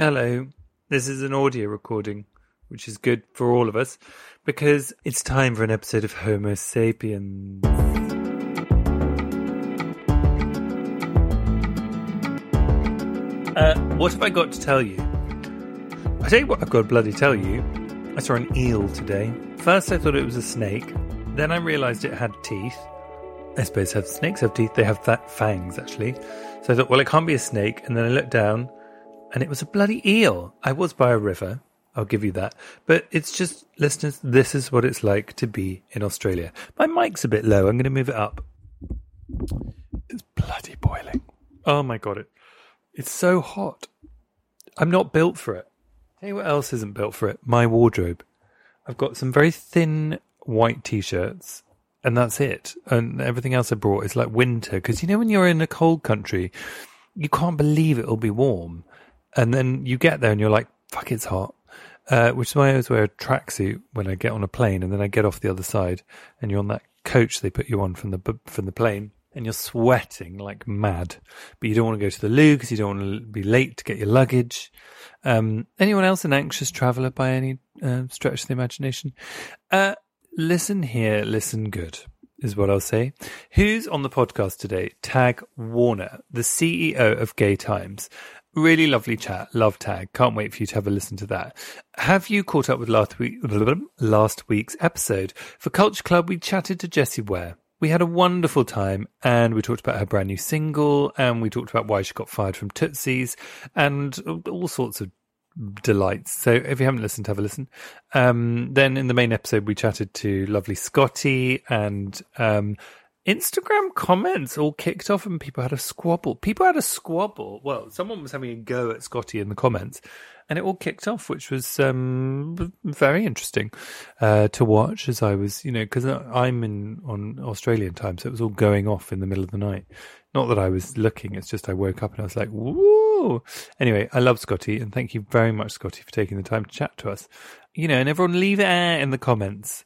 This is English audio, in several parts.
Hello. This is an audio recording, which is good for all of us because it's time for an episode of Homo Sapiens. Uh, what have I got to tell you? I tell you what, I've got to bloody tell you. I saw an eel today. First, I thought it was a snake. Then I realised it had teeth. I suppose have snakes have teeth. They have th- fangs actually. So I thought, well, it can't be a snake. And then I looked down, and it was a bloody eel. I was by a river. I'll give you that. But it's just, listeners, this is what it's like to be in Australia. My mic's a bit low. I'm going to move it up. It's bloody boiling. Oh my god, it it's so hot. I'm not built for it. Tell you what else isn't built for it? My wardrobe. I've got some very thin white t-shirts, and that's it. And everything else I brought is like winter. Because you know when you're in a cold country, you can't believe it'll be warm, and then you get there and you're like, "Fuck, it's hot." Uh, which is why I always wear a tracksuit when I get on a plane, and then I get off the other side, and you're on that coach they put you on from the from the plane, and you're sweating like mad, but you don't want to go to the loo because you don't want to be late to get your luggage. Um, anyone else an anxious traveller by any uh, stretch of the imagination? Uh, listen here, listen good is what I'll say. Who's on the podcast today? Tag Warner, the CEO of Gay Times. Really lovely chat. Love Tag. Can't wait for you to have a listen to that. Have you caught up with last week last week's episode? For Culture Club, we chatted to Jessie Ware. We had a wonderful time and we talked about her brand new single and we talked about why she got fired from Tootsie's and all sorts of delights. So if you haven't listened, have a listen. Um, then in the main episode, we chatted to lovely Scotty and um, Instagram comments all kicked off and people had a squabble. People had a squabble. Well, someone was having a go at Scotty in the comments and it all kicked off, which was um, very interesting uh, to watch as I was, you know, because I'm in on Australian time, so it was all going off in the middle of the night. Not that I was looking; it's just I woke up and I was like, "Woo!" Anyway, I love Scotty, and thank you very much, Scotty, for taking the time to chat to us. You know, and everyone leave it in the comments.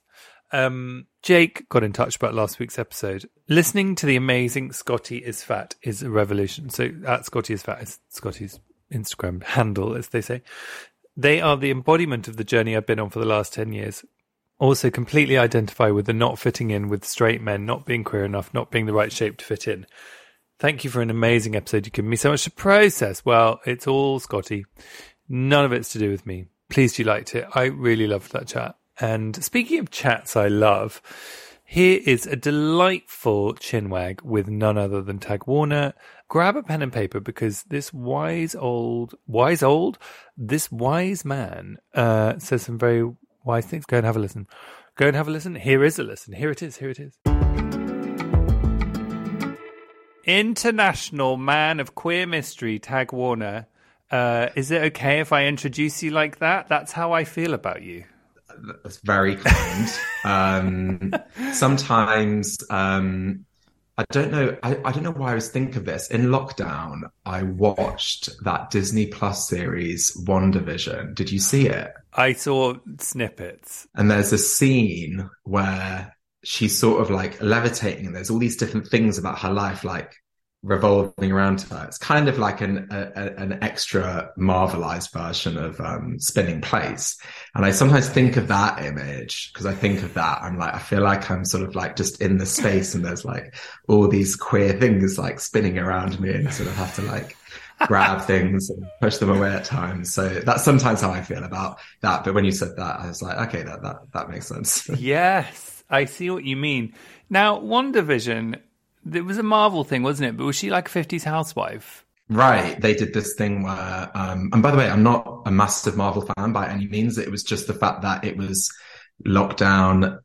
Um, Jake got in touch about last week's episode. Listening to the amazing Scotty is Fat is a revolution. So at Scotty is Fat is Scotty's Instagram handle, as they say. They are the embodiment of the journey I've been on for the last 10 years. Also, completely identify with the not fitting in with straight men, not being queer enough, not being the right shape to fit in. Thank you for an amazing episode. You've given me so much to process. Well, it's all Scotty. None of it's to do with me. Pleased you liked it. I really loved that chat. And speaking of chats I love, here is a delightful chinwag with none other than Tag Warner. Grab a pen and paper because this wise old, wise old, this wise man uh, says some very wise things. Go and have a listen. Go and have a listen. Here is a listen. Here it is. Here it is. International man of queer mystery, Tag Warner. Uh, is it okay if I introduce you like that? That's how I feel about you. That's very kind. um, sometimes um, I don't know. I, I, don't know why I was thinking of this. In lockdown, I watched that Disney Plus series, WandaVision. Did you see it? I saw snippets. And there's a scene where she's sort of like levitating, and there's all these different things about her life, like revolving around her. It's kind of like an a, an extra marvelized version of um, spinning plates. And I sometimes think of that image because I think of that. I'm like, I feel like I'm sort of like just in the space and there's like all these queer things like spinning around me and I sort of have to like grab things and push them away at times. So that's sometimes how I feel about that. But when you said that, I was like, okay, that that that makes sense. yes, I see what you mean. Now, WandaVision, it was a Marvel thing, wasn't it? But was she like a fifties housewife? Right. They did this thing where, um, and by the way, I'm not a massive Marvel fan by any means. It was just the fact that it was lockdown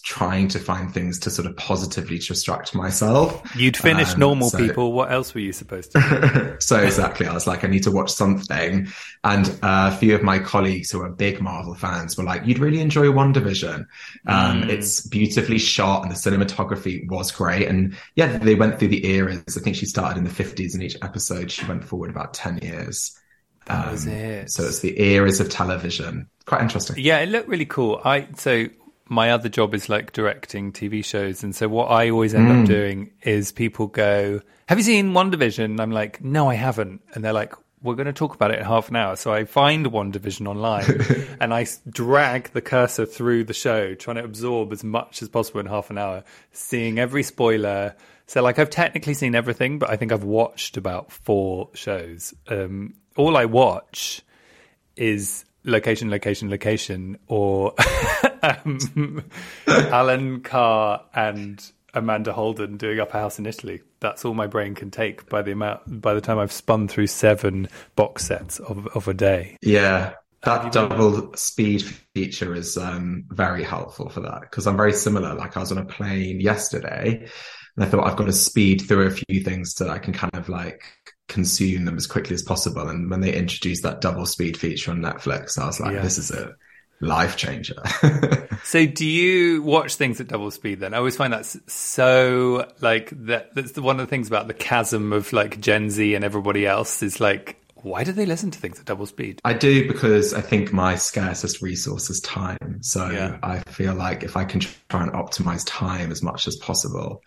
trying to find things to sort of positively distract myself. You'd finish um, normal so, people. What else were you supposed to so exactly. I was like, I need to watch something. And uh, a few of my colleagues who are big Marvel fans were like, you'd really enjoy WandaVision. Um, mm. It's beautifully shot and the cinematography was great. And yeah, they went through the eras. I think she started in the 50s and each episode. She went forward about 10 years. That um, was it. So it's the eras of television. Quite interesting. Yeah, it looked really cool. I so my other job is like directing TV shows, and so what I always end mm. up doing is people go, "Have you seen WandaVision?" And I'm like, "No, I haven't," and they're like, "We're going to talk about it in half an hour." So I find WandaVision online, and I drag the cursor through the show, trying to absorb as much as possible in half an hour, seeing every spoiler. So like I've technically seen everything, but I think I've watched about four shows. Um, all I watch is location, location, location, or um, Alan Carr and Amanda Holden doing Up a House in Italy. That's all my brain can take by the amount. By the time I've spun through seven box sets of of a day. Yeah, that double speed feature is um, very helpful for that because I'm very similar. Like I was on a plane yesterday, and I thought I've got to speed through a few things so I can kind of like consume them as quickly as possible. And when they introduced that double speed feature on Netflix, I was like, yeah. this is a life changer. so do you watch things at double speed then? I always find that so like that that's the, one of the things about the chasm of like Gen Z and everybody else is like why do they listen to things at double speed? I do because I think my scarcest resource is time. So yeah. I feel like if I can try and optimize time as much as possible,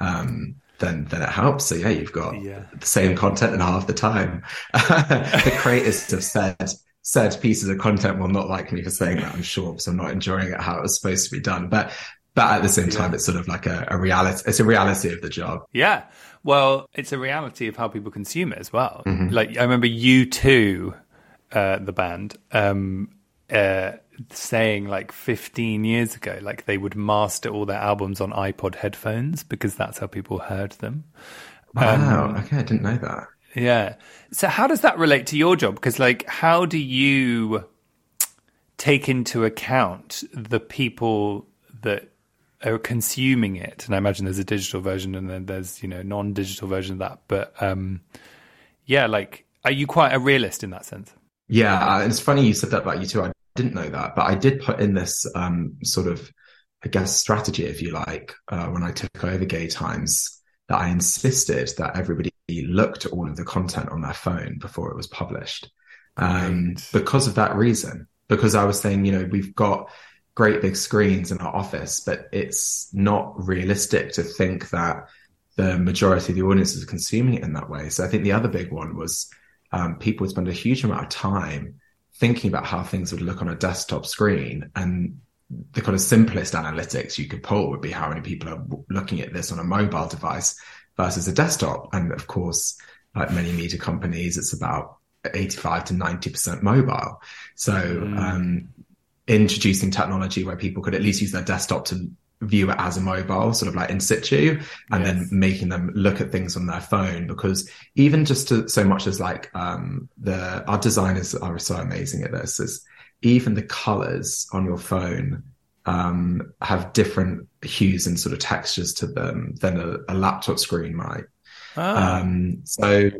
um, then then it helps. So yeah, you've got yeah. the same content in half the time. the creators have said said pieces of content will not like me for saying that, I'm sure, because I'm not enjoying it how it was supposed to be done. But but at the same time, yeah. it's sort of like a, a, reality. It's a reality of the job. Yeah. Well, it's a reality of how people consume it as well. Mm-hmm. Like I remember U2, uh, the band, um, uh, saying like 15 years ago, like they would master all their albums on iPod headphones because that's how people heard them. Wow. Um, okay. I didn't know that. Yeah. So how does that relate to your job? Because like, how do you take into account the people that are consuming it? And I imagine there's a digital version and then there's, you know, non-digital version of that. But, um, yeah, like, are you quite a realist in that sense? Yeah. It's funny you said that about U2. I didn't know that, but I did put in this, um, sort of, I guess, strategy, if you like, uh, when I took over Gay Times that I insisted that everybody looked at all of the content on their phone before it was published. Um, because of that reason, because I was saying, you know, we've got great big screens in our office, but it's not realistic to think that the majority of the audience is consuming it in that way. So I think the other big one was um, people would spend a huge amount of time thinking about how things would look on a desktop screen and the kind of simplest analytics you could pull would be how many people are looking at this on a mobile device versus a desktop. And of course, like many media companies, it's about 85 to 90% mobile. So, mm. um, introducing technology where people could at least use their desktop to view it as a mobile, sort of like in situ, and yes. then making them look at things on their phone. Because even just to, so much as like um, the our designers are so amazing at this is even the colors on your phone um, have different hues and sort of textures to them than a, a laptop screen might. Ah. Um, so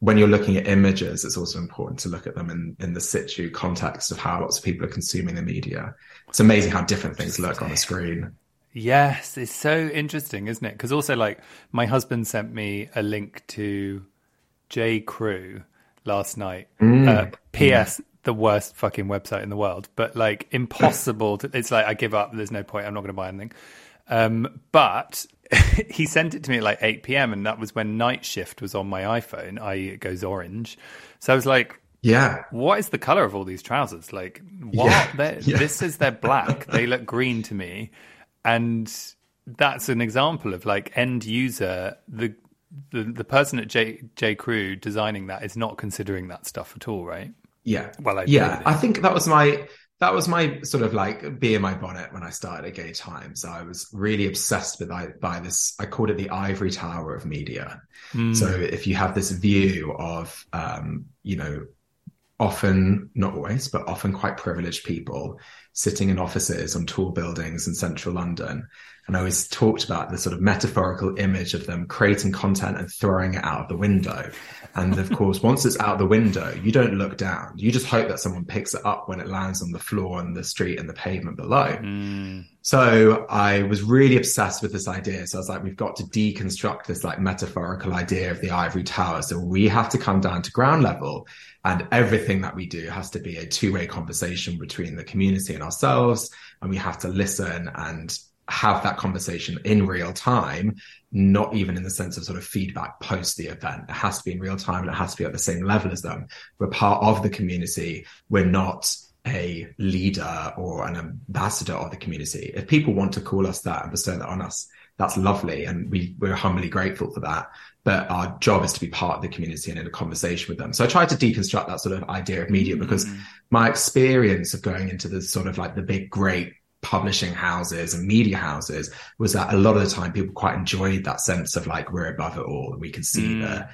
when you're looking at images, it's also important to look at them in, in the situ context of how lots of people are consuming the media. It's amazing how different things look on a screen. Yes, it's so interesting, isn't it? Because also, like, my husband sent me a link to J. Crew last night. Mm. Uh, P.S the worst fucking website in the world, but like impossible. To, it's like I give up. There's no point. I'm not going to buy anything. Um, but he sent it to me at like 8 p.m. and that was when night shift was on my iPhone. I it goes orange, so I was like, "Yeah, what is the color of all these trousers? Like, what? Yeah. Yeah. This is they're black. they look green to me, and that's an example of like end user the the the person at J J Crew designing that is not considering that stuff at all, right? Yeah. Well, I yeah, I think that was my that was my sort of like bee in my bonnet when I started at Gay Times. I was really obsessed with by, by this. I called it the ivory tower of media. Mm. So if you have this view of, um, you know, often not always, but often quite privileged people sitting in offices on tall buildings in central London and I always talked about the sort of metaphorical image of them creating content and throwing it out of the window. And of course, once it's out the window, you don't look down. You just hope that someone picks it up when it lands on the floor and the street and the pavement below. Mm. So I was really obsessed with this idea. So I was like, we've got to deconstruct this like metaphorical idea of the ivory tower. So we have to come down to ground level and everything that we do has to be a two way conversation between the community and ourselves. And we have to listen and have that conversation in real time, not even in the sense of sort of feedback post the event. It has to be in real time and it has to be at the same level as them. We're part of the community. We're not a leader or an ambassador of the community. If people want to call us that and bestow that on us, that's lovely. And we, we're humbly grateful for that. But our job is to be part of the community and in a conversation with them. So I tried to deconstruct that sort of idea of media because mm-hmm. my experience of going into the sort of like the big, great publishing houses and media houses was that a lot of the time people quite enjoyed that sense of like we're above it all and we can see mm. the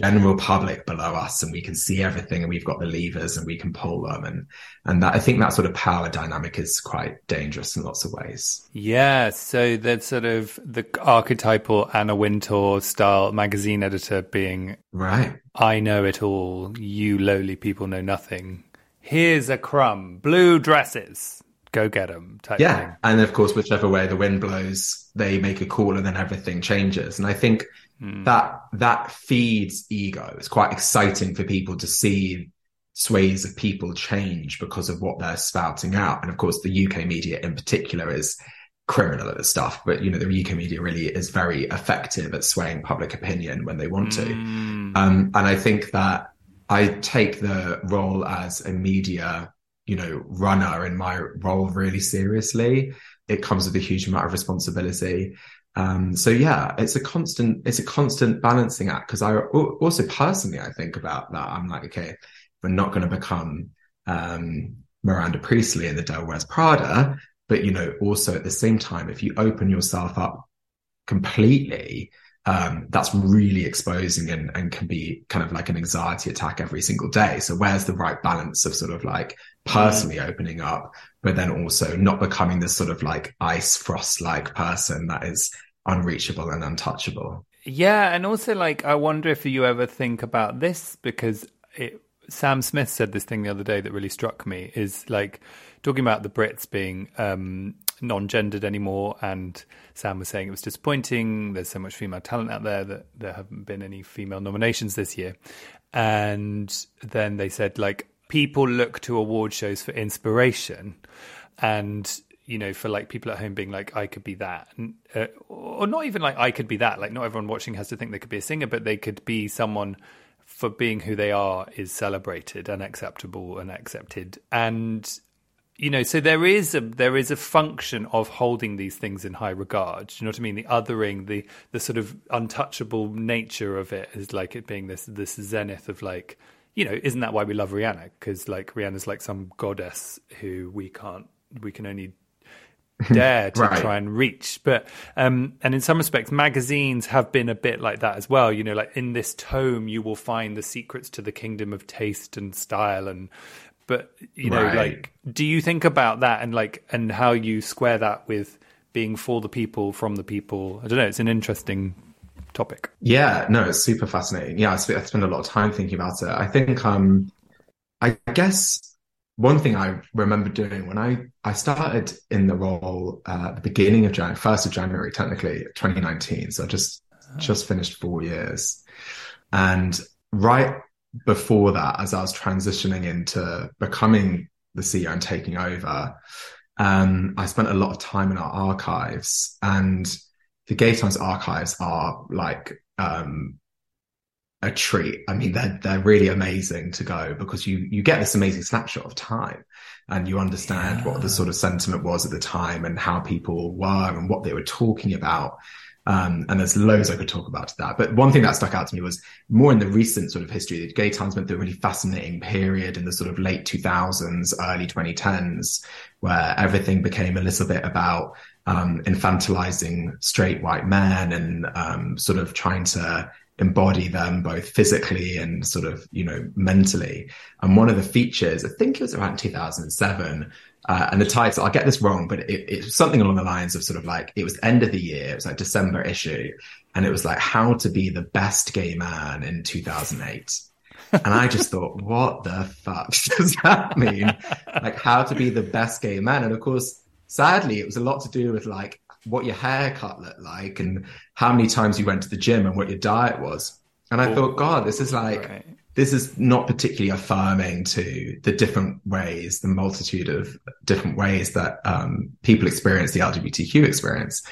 general public below us and we can see everything and we've got the levers and we can pull them and and that I think that sort of power dynamic is quite dangerous in lots of ways. Yeah, so that's sort of the archetypal Anna Wintour style magazine editor being right. I know it all, you lowly people know nothing. Here's a crumb, blue dresses go get them yeah thing. and of course whichever way the wind blows they make a call and then everything changes and i think mm. that that feeds ego it's quite exciting for people to see sways of people change because of what they're spouting out and of course the uk media in particular is criminal at the stuff but you know the uk media really is very effective at swaying public opinion when they want to mm. um, and i think that i take the role as a media you know, runner in my role really seriously. It comes with a huge amount of responsibility. Um, so yeah, it's a constant, it's a constant balancing act. Cause I also personally, I think about that. I'm like, okay, we're not going to become, um, Miranda Priestly in the Devil Wears Prada, but you know, also at the same time, if you open yourself up completely, um, that's really exposing and, and can be kind of like an anxiety attack every single day. So where's the right balance of sort of like personally opening up, but then also not becoming this sort of like ice frost like person that is unreachable and untouchable? Yeah. And also like, I wonder if you ever think about this because it, Sam Smith said this thing the other day that really struck me is like talking about the Brits being um, non-gendered anymore and sam was saying it was disappointing there's so much female talent out there that there haven't been any female nominations this year and then they said like people look to award shows for inspiration and you know for like people at home being like i could be that uh, or not even like i could be that like not everyone watching has to think they could be a singer but they could be someone for being who they are is celebrated and acceptable and accepted and you know, so there is a there is a function of holding these things in high regard. You know what I mean? The othering, the the sort of untouchable nature of it is like it being this this zenith of like, you know, isn't that why we love Rihanna? Because like Rihanna's like some goddess who we can't, we can only dare to right. try and reach. But um, and in some respects, magazines have been a bit like that as well. You know, like in this tome, you will find the secrets to the kingdom of taste and style and but you know, right. like, do you think about that and like, and how you square that with being for the people, from the people? I don't know. It's an interesting topic. Yeah, no, it's super fascinating. Yeah, I spend a lot of time thinking about it. I think, um, I guess one thing I remember doing when I, I started in the role uh, at the beginning of January, first of January, technically 2019. So I just, oh. just finished four years. And right before that, as I was transitioning into becoming the CEO and taking over, um, I spent a lot of time in our archives and the Gay Times archives are like, um, a treat. I mean, they're, they're really amazing to go because you, you get this amazing snapshot of time and you understand yeah. what the sort of sentiment was at the time and how people were and what they were talking about. Um, and there's loads I could talk about to that. But one thing that stuck out to me was more in the recent sort of history. The gay Times went through a really fascinating period in the sort of late 2000s, early 2010s, where everything became a little bit about um, infantilizing straight white men and um, sort of trying to embody them both physically and sort of, you know, mentally. And one of the features, I think it was around 2007, uh, and the title, I'll get this wrong, but it, it's something along the lines of sort of like, it was end of the year. It was like December issue. And it was like how to be the best gay man in 2008. and I just thought, what the fuck does that mean? like how to be the best gay man. And of course, sadly, it was a lot to do with like what your haircut looked like and how many times you went to the gym and what your diet was. And I oh, thought, God, this is like, right this is not particularly affirming to the different ways, the multitude of different ways that um, people experience the LGBTQ experience.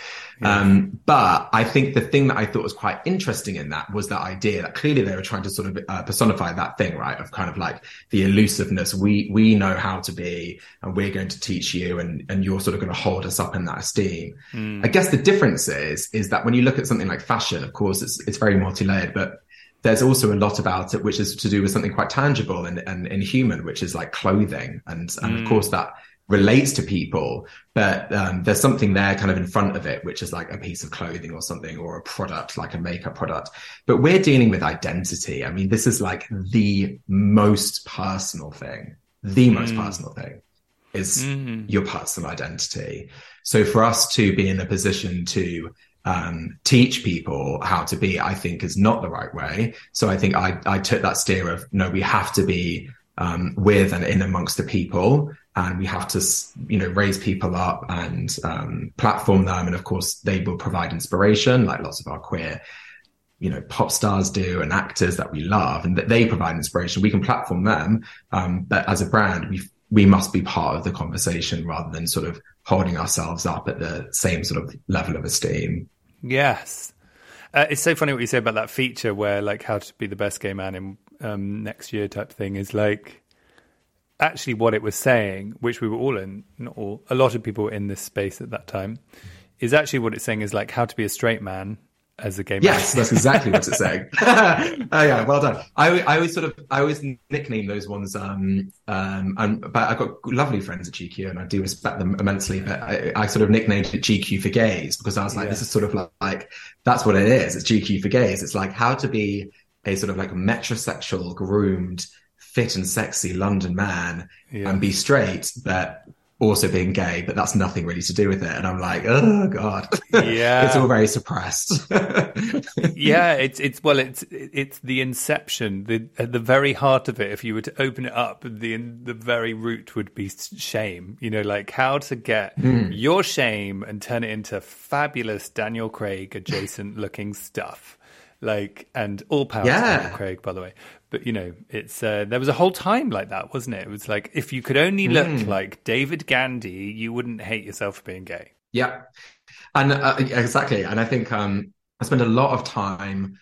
Yeah. Um, but I think the thing that I thought was quite interesting in that was that idea that clearly they were trying to sort of uh, personify that thing, right? Of kind of like the elusiveness. We, we know how to be and we're going to teach you and, and you're sort of going to hold us up in that esteem. Mm. I guess the difference is, is that when you look at something like fashion, of course, it's, it's very multi-layered, but there's also a lot about it which is to do with something quite tangible and, and, and human, which is like clothing. And, and mm. of course that relates to people, but um, there's something there kind of in front of it, which is like a piece of clothing or something or a product, like a makeup product. But we're dealing with identity. I mean, this is like the most personal thing, the mm. most personal thing is mm. your personal identity. So for us to be in a position to um, teach people how to be, I think is not the right way. So I think I, I took that steer of no, we have to be um, with and in amongst the people, and we have to, you know, raise people up and um, platform them. And of course, they will provide inspiration, like lots of our queer, you know, pop stars do, and actors that we love, and that they provide inspiration. We can platform them, um, but as a brand, we we must be part of the conversation rather than sort of holding ourselves up at the same sort of level of esteem. Yes. Uh, it's so funny what you say about that feature where, like, how to be the best gay man in um, next year type thing is like actually what it was saying, which we were all in, not all, a lot of people were in this space at that time, is actually what it's saying is like how to be a straight man as a game. Yes, that's exactly what it's saying. oh yeah, well done. I, I always sort of I always nickname those ones. Um, um, and but I've got lovely friends at GQ, and I do respect them immensely. But I, I sort of nicknamed it GQ for gays because I was like, yeah. this is sort of like, like that's what it is. It's GQ for gays. It's like how to be a sort of like metrosexual, groomed, fit and sexy London man yeah. and be straight, but also being gay, but that's nothing really to do with it. And I'm like, oh god, yeah, it's all very suppressed. yeah, it's it's well, it's it's the inception, the at the very heart of it. If you were to open it up, the the very root would be shame. You know, like how to get mm. your shame and turn it into fabulous Daniel Craig adjacent looking stuff like and all power yeah. to Craig, by the way. But you know, it's uh, there was a whole time like that, wasn't it? It was like if you could only look mm. like David Gandy, you wouldn't hate yourself for being gay. Yeah, and uh, exactly. And I think um, I spend a lot of time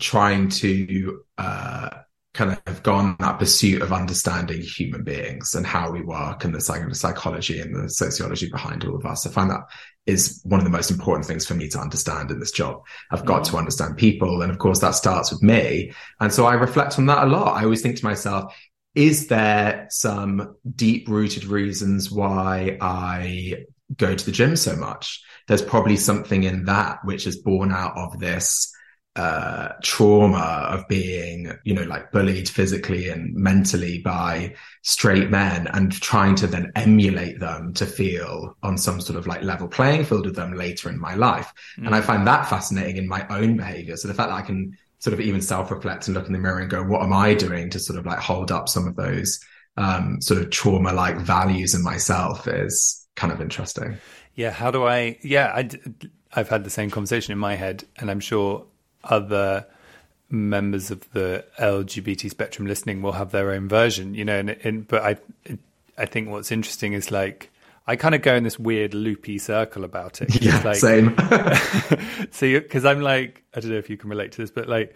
trying to uh, kind of go on that pursuit of understanding human beings and how we work and the psychology and the sociology behind all of us. I find that is one of the most important things for me to understand in this job. I've got mm. to understand people. And of course, that starts with me. And so I reflect on that a lot. I always think to myself, is there some deep rooted reasons why I go to the gym so much? There's probably something in that which is born out of this uh, trauma of being, you know, like bullied physically and mentally by straight men and trying to then emulate them to feel on some sort of like level playing field with them later in my life. Mm. And I find that fascinating in my own behavior. So the fact that I can sort of even self reflect and look in the mirror and go, what am I doing to sort of like hold up some of those, um, sort of trauma like values in myself is kind of interesting. Yeah. How do I, yeah, I, I've had the same conversation in my head and I'm sure other members of the LGBT spectrum listening will have their own version, you know. And, and but I, I think what's interesting is like I kind of go in this weird loopy circle about it. Yeah, like, same. so because I'm like, I don't know if you can relate to this, but like,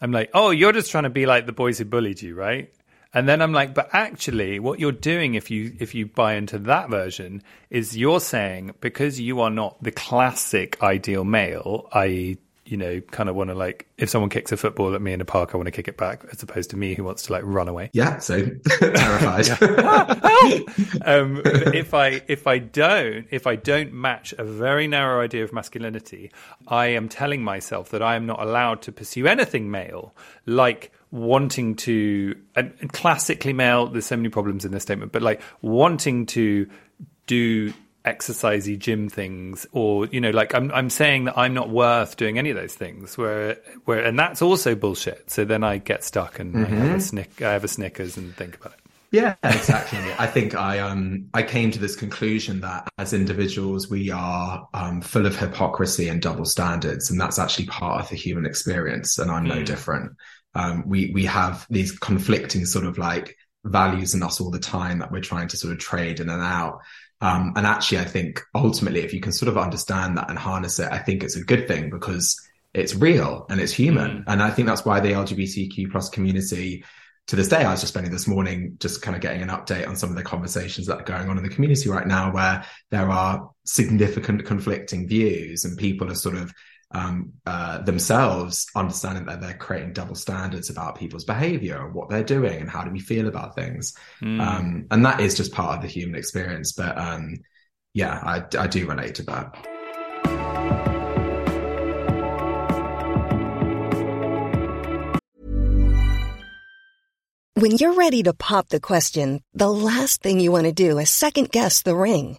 I'm like, oh, you're just trying to be like the boys who bullied you, right? And then I'm like, but actually, what you're doing if you if you buy into that version is you're saying because you are not the classic ideal male, i.e., you know, kind of want to like if someone kicks a football at me in a park, I want to kick it back, as opposed to me who wants to like run away. Yeah, so terrified. um, if I if I don't if I don't match a very narrow idea of masculinity, I am telling myself that I am not allowed to pursue anything male, like wanting to and classically male. There's so many problems in this statement, but like wanting to do exercisey gym things or you know like I'm I'm saying that I'm not worth doing any of those things where where and that's also bullshit so then I get stuck and mm-hmm. I have a mm-hmm. snick I have a snickers and think about it yeah exactly I think I um I came to this conclusion that as individuals we are um full of hypocrisy and double standards and that's actually part of the human experience and I'm mm. no different um we we have these conflicting sort of like values in us all the time that we're trying to sort of trade in and out um, and actually, I think ultimately, if you can sort of understand that and harness it, I think it's a good thing because it's real and it's human. Mm. And I think that's why the LGBTQ plus community to this day, I was just spending this morning just kind of getting an update on some of the conversations that are going on in the community right now, where there are significant conflicting views and people are sort of um, uh, themselves understanding that they're creating double standards about people's behavior and what they're doing and how do we feel about things. Mm. Um, and that is just part of the human experience. But um, yeah, I, I do relate to that. When you're ready to pop the question, the last thing you want to do is second guess the ring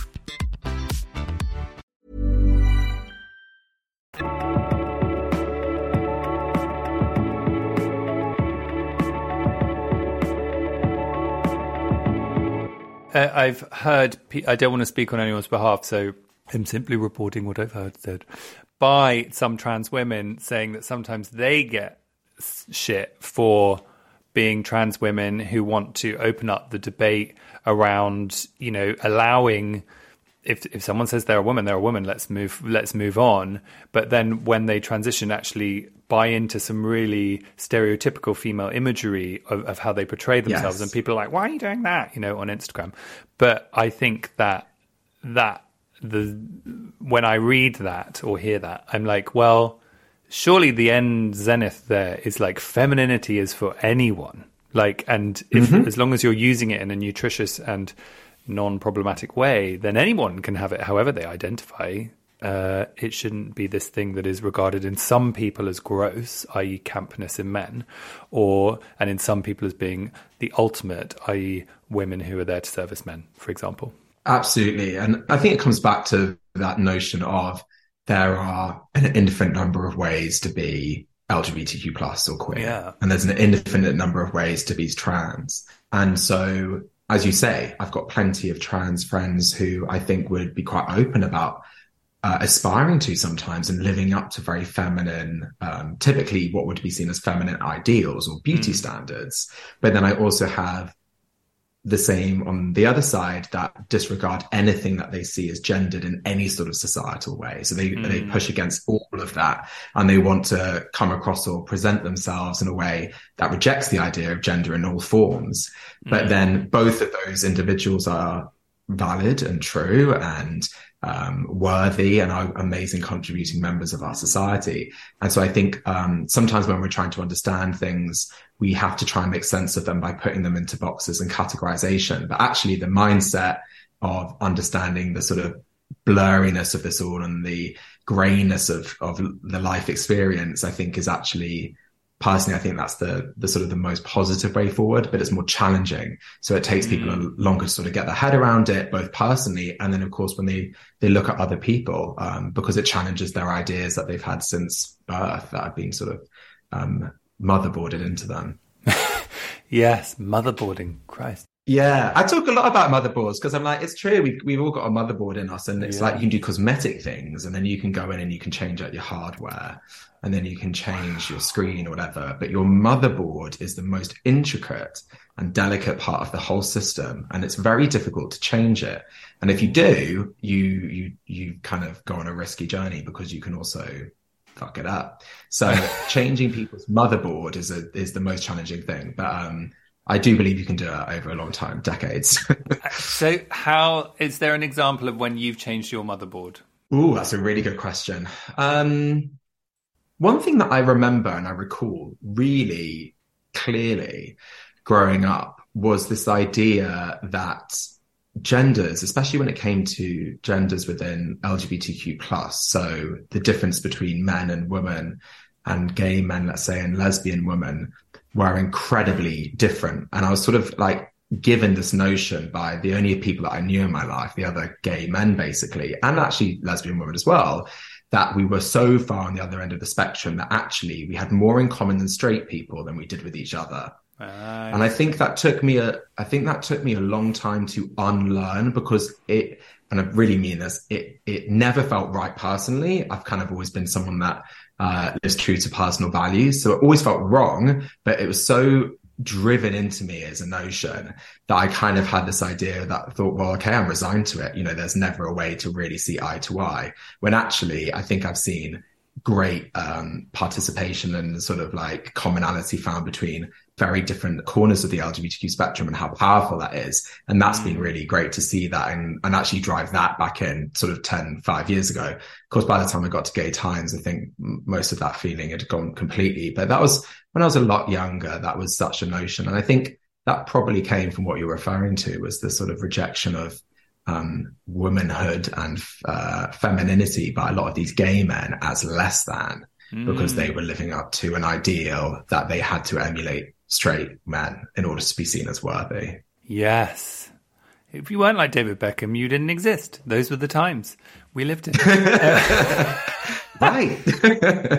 Uh, I've heard, I don't want to speak on anyone's behalf, so I'm simply reporting what I've heard said by some trans women saying that sometimes they get shit for being trans women who want to open up the debate around, you know, allowing if if someone says they're a woman, they're a woman. Let's move. Let's move on. But then when they transition, actually buy into some really stereotypical female imagery of, of how they portray themselves, yes. and people are like, "Why are you doing that?" You know, on Instagram. But I think that that the when I read that or hear that, I'm like, well, surely the end zenith there is like femininity is for anyone. Like, and if mm-hmm. as long as you're using it in a nutritious and non-problematic way, then anyone can have it however they identify. Uh, it shouldn't be this thing that is regarded in some people as gross, i.e., campness in men, or and in some people as being the ultimate, i.e., women who are there to service men, for example. Absolutely, and I think it comes back to that notion of there are an infinite number of ways to be LGBTQ plus or queer, yeah. and there's an infinite number of ways to be trans, and so as you say, I've got plenty of trans friends who I think would be quite open about uh, aspiring to sometimes and living up to very feminine, um, typically what would be seen as feminine ideals or beauty mm. standards. But then I also have the same on the other side that disregard anything that they see as gendered in any sort of societal way. So they, mm. they push against all of that and they want to come across or present themselves in a way that rejects the idea of gender in all forms. Mm. But then both of those individuals are valid and true and um, worthy and are amazing contributing members of our society. And so I think um, sometimes when we're trying to understand things, we have to try and make sense of them by putting them into boxes and categorization. But actually, the mindset of understanding the sort of blurriness of this all and the grayness of of the life experience, I think is actually personally, I think that's the the sort of the most positive way forward, but it's more challenging. So it takes mm. people longer to sort of get their head around it, both personally and then of course when they they look at other people, um, because it challenges their ideas that they've had since birth that have been sort of um, motherboarded into them. yes, motherboarding. Christ. Yeah, I talk a lot about motherboards because I'm like, it's true. We've, we've all got a motherboard in us, and it's yeah. like you can do cosmetic things, and then you can go in and you can change out your hardware, and then you can change your screen or whatever. But your motherboard is the most intricate and delicate part of the whole system, and it's very difficult to change it. And if you do, you you you kind of go on a risky journey because you can also fuck it up. So changing people's motherboard is a is the most challenging thing, but um I do believe you can do it over a long time, decades. so, how is there an example of when you've changed your motherboard? Oh, that's a really good question. Um, one thing that I remember and I recall really clearly growing up was this idea that genders, especially when it came to genders within LGBTQ plus, so the difference between men and women and gay men, let's say, and lesbian women, were incredibly different. And I was sort of like given this notion by the only people that I knew in my life, the other gay men, basically, and actually lesbian women as well, that we were so far on the other end of the spectrum that actually we had more in common than straight people than we did with each other. Uh, and I think that took me a, I think that took me a long time to unlearn because it, and I really mean this, it, it never felt right personally. I've kind of always been someone that uh, lives true to personal values. So it always felt wrong, but it was so driven into me as a notion that I kind of had this idea that I thought, well, okay, I'm resigned to it. You know, there's never a way to really see eye to eye. When actually, I think I've seen great um, participation and sort of like commonality found between very different corners of the LGBTQ spectrum and how powerful that is. And that's mm. been really great to see that and, and actually drive that back in sort of 10, five years ago. Of course, by the time I got to Gay Times, I think most of that feeling had gone completely. But that was when I was a lot younger, that was such a notion. And I think that probably came from what you're referring to was the sort of rejection of um, womanhood and uh, femininity by a lot of these gay men as less than mm. because they mm. were living up to an ideal that they had to emulate straight man in order to be seen as worthy. Yes. If you weren't like David Beckham, you didn't exist. Those were the times we lived in. right.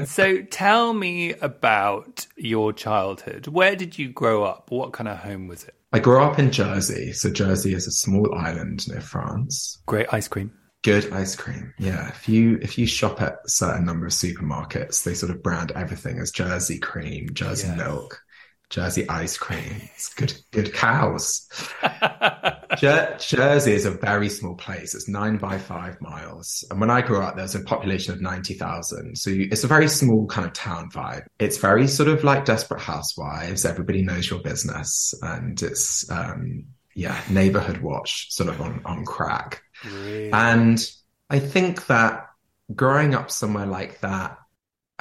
so tell me about your childhood. Where did you grow up? What kind of home was it? I grew up in Jersey. So Jersey is a small island near France. Great ice cream. Good ice cream. Yeah. If you if you shop at a certain number of supermarkets, they sort of brand everything as Jersey cream, Jersey yes. milk. Jersey ice cream. It's good, good cows. Jer- Jersey is a very small place. It's nine by five miles. And when I grew up, there's a population of 90,000. So you, it's a very small kind of town vibe. It's very sort of like Desperate Housewives. Everybody knows your business. And it's, um, yeah, neighborhood watch sort of on, on crack. Really? And I think that growing up somewhere like that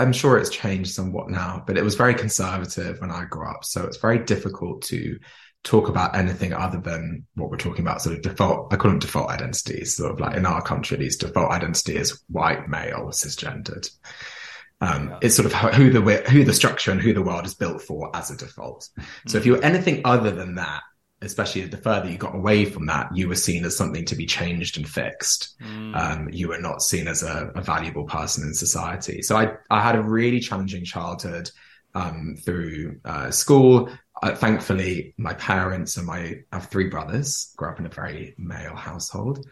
I'm sure it's changed somewhat now, but it was very conservative when I grew up. So it's very difficult to talk about anything other than what we're talking about, sort of default, I call them default identities, sort of like in our country, these default identity is white, male, cisgendered. Um, yeah. It's sort of who the who the structure and who the world is built for as a default. Mm-hmm. So if you're anything other than that, especially the further you got away from that, you were seen as something to be changed and fixed. Mm. Um, you were not seen as a, a, valuable person in society. So I, I had a really challenging childhood um, through uh, school. Uh, thankfully, my parents and my I have three brothers. Grew up in a very male household.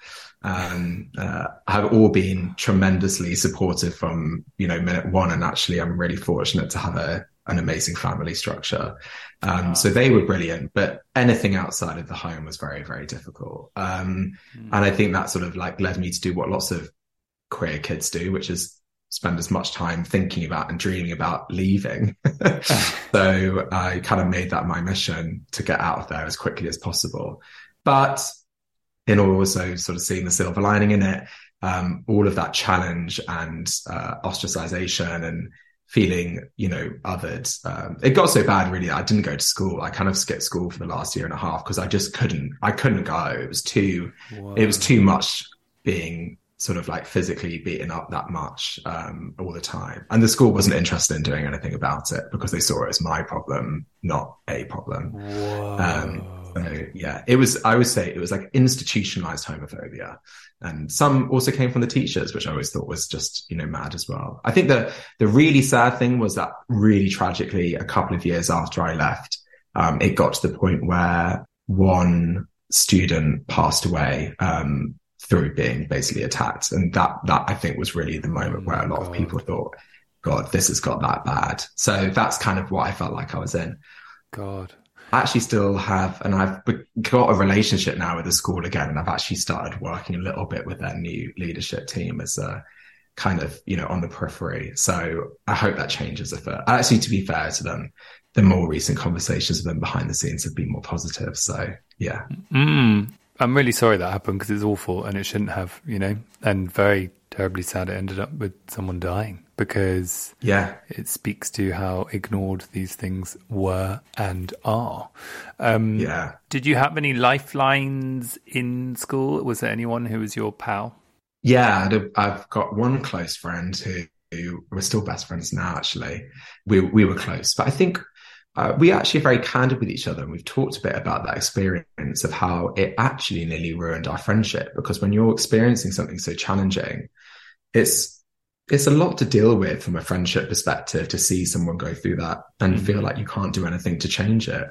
Um, uh, have all been tremendously supportive from you know minute one, and actually, I'm really fortunate to have a an amazing family structure. Um, so they were brilliant, but anything outside of the home was very, very difficult. Um, mm. And I think that sort of like led me to do what lots of queer kids do, which is spend as much time thinking about and dreaming about leaving. so I kind of made that my mission to get out of there as quickly as possible. But in also sort of seeing the silver lining in it, um, all of that challenge and uh, ostracization and feeling, you know, othered. Um, it got so bad, really. I didn't go to school. I kind of skipped school for the last year and a half because I just couldn't. I couldn't go. It was too. It was too much being sort of like physically beaten up that much um, all the time. And the school wasn't interested in doing anything about it because they saw it as my problem, not a problem. Um, so yeah, it was, I would say it was like institutionalized homophobia. And some also came from the teachers, which I always thought was just, you know, mad as well. I think the, the really sad thing was that really tragically, a couple of years after I left, um, it got to the point where one student passed away, um, through being basically attacked. And that, that I think was really the moment where a lot of people thought, God, this has got that bad. So that's kind of what I felt like I was in. God. Actually still have, and I've got a relationship now with the school again, and I've actually started working a little bit with their new leadership team as a kind of, you know, on the periphery. So I hope that changes a bit. Actually, to be fair to them, the more recent conversations with them behind the scenes have been more positive. So yeah, Mm. I'm really sorry that happened because it's awful and it shouldn't have, you know, and very terribly sad it ended up with someone dying because yeah, it speaks to how ignored these things were and are. Um, yeah. Did you have any lifelines in school? Was there anyone who was your pal? Yeah, I'd have- I've got one close friend who, who we're still best friends now. Actually, we we were close, but I think uh, we actually are very candid with each other, and we've talked a bit about that experience of how it actually nearly ruined our friendship. Because when you're experiencing something so challenging, it's it's a lot to deal with from a friendship perspective to see someone go through that and feel like you can't do anything to change it.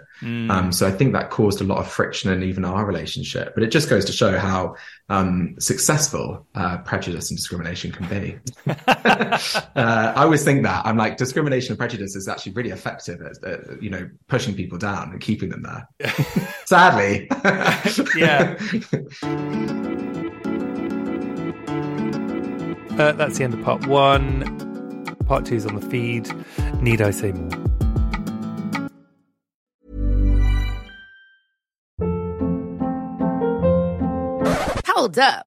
Um, so I think that caused a lot of friction in even our relationship. But it just goes to show how um, successful uh, prejudice and discrimination can be. uh, I always think that I'm like discrimination and prejudice is actually really effective at, at you know pushing people down and keeping them there. Sadly, Yeah. Uh, that's the end of part one. Part two is on the feed. Need I say more? Hold up.